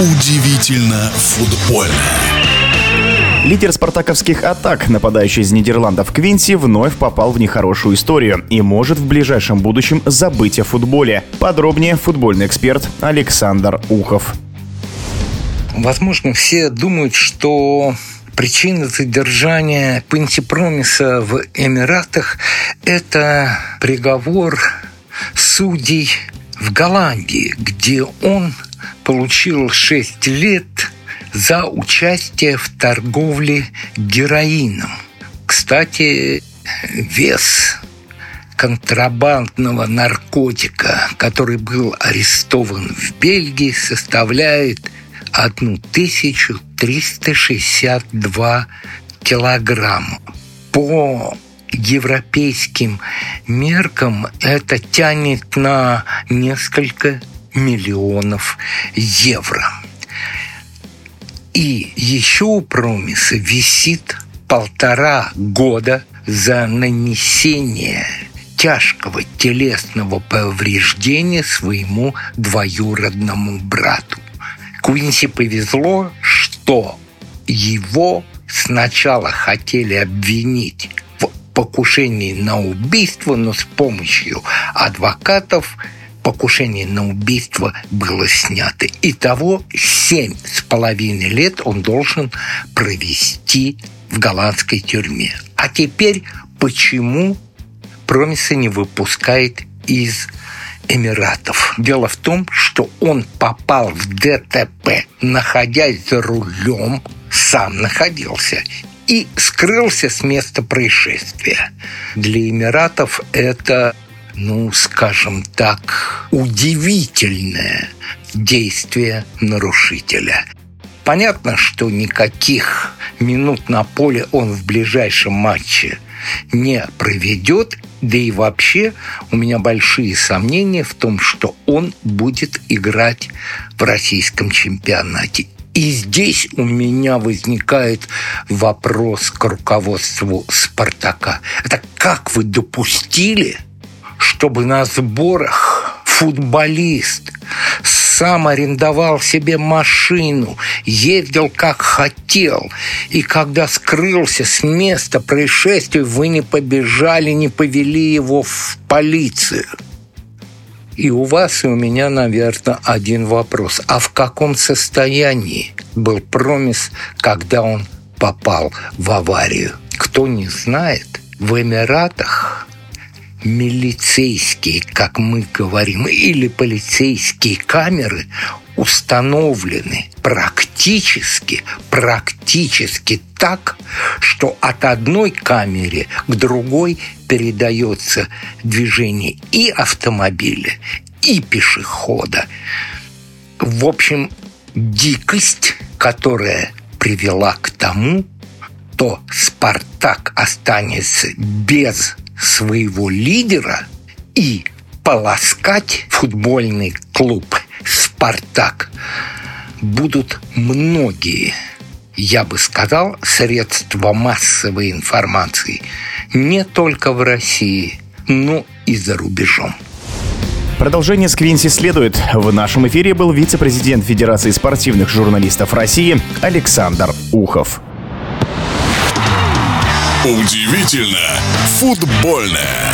Удивительно футбольно. Лидер спартаковских атак, нападающий из Нидерландов Квинси, вновь попал в нехорошую историю и может в ближайшем будущем забыть о футболе. Подробнее футбольный эксперт Александр Ухов. Возможно, все думают, что причина задержания Пенти Промиса в Эмиратах – это приговор судей в Голландии, где он получил 6 лет за участие в торговле героином. Кстати, вес контрабандного наркотика, который был арестован в Бельгии, составляет 1362 килограмма. По европейским меркам это тянет на несколько миллионов евро. И еще у Промиса висит полтора года за нанесение тяжкого телесного повреждения своему двоюродному брату. Куинси повезло, что его сначала хотели обвинить в покушении на убийство, но с помощью адвокатов покушение на убийство было снято. Итого семь с половиной лет он должен провести в голландской тюрьме. А теперь почему Промиса не выпускает из Эмиратов. Дело в том, что он попал в ДТП, находясь за рулем, сам находился и скрылся с места происшествия. Для Эмиратов это ну, скажем так, удивительное действие нарушителя. Понятно, что никаких минут на поле он в ближайшем матче не проведет, да и вообще у меня большие сомнения в том, что он будет играть в российском чемпионате. И здесь у меня возникает вопрос к руководству «Спартака». Это как вы допустили – чтобы на сборах футболист сам арендовал себе машину, ездил как хотел. И когда скрылся с места происшествия, вы не побежали, не повели его в полицию. И у вас и у меня, наверное, один вопрос. А в каком состоянии был Промис, когда он попал в аварию? Кто не знает, в Эмиратах милицейские, как мы говорим, или полицейские камеры установлены практически, практически так, что от одной камеры к другой передается движение и автомобиля, и пешехода. В общем, дикость, которая привела к тому, что Спартак останется без своего лидера и полоскать футбольный клуб «Спартак» будут многие, я бы сказал, средства массовой информации не только в России, но и за рубежом. Продолжение с Квинси следует. В нашем эфире был вице-президент Федерации спортивных журналистов России Александр Ухов. Удивительно футбольное.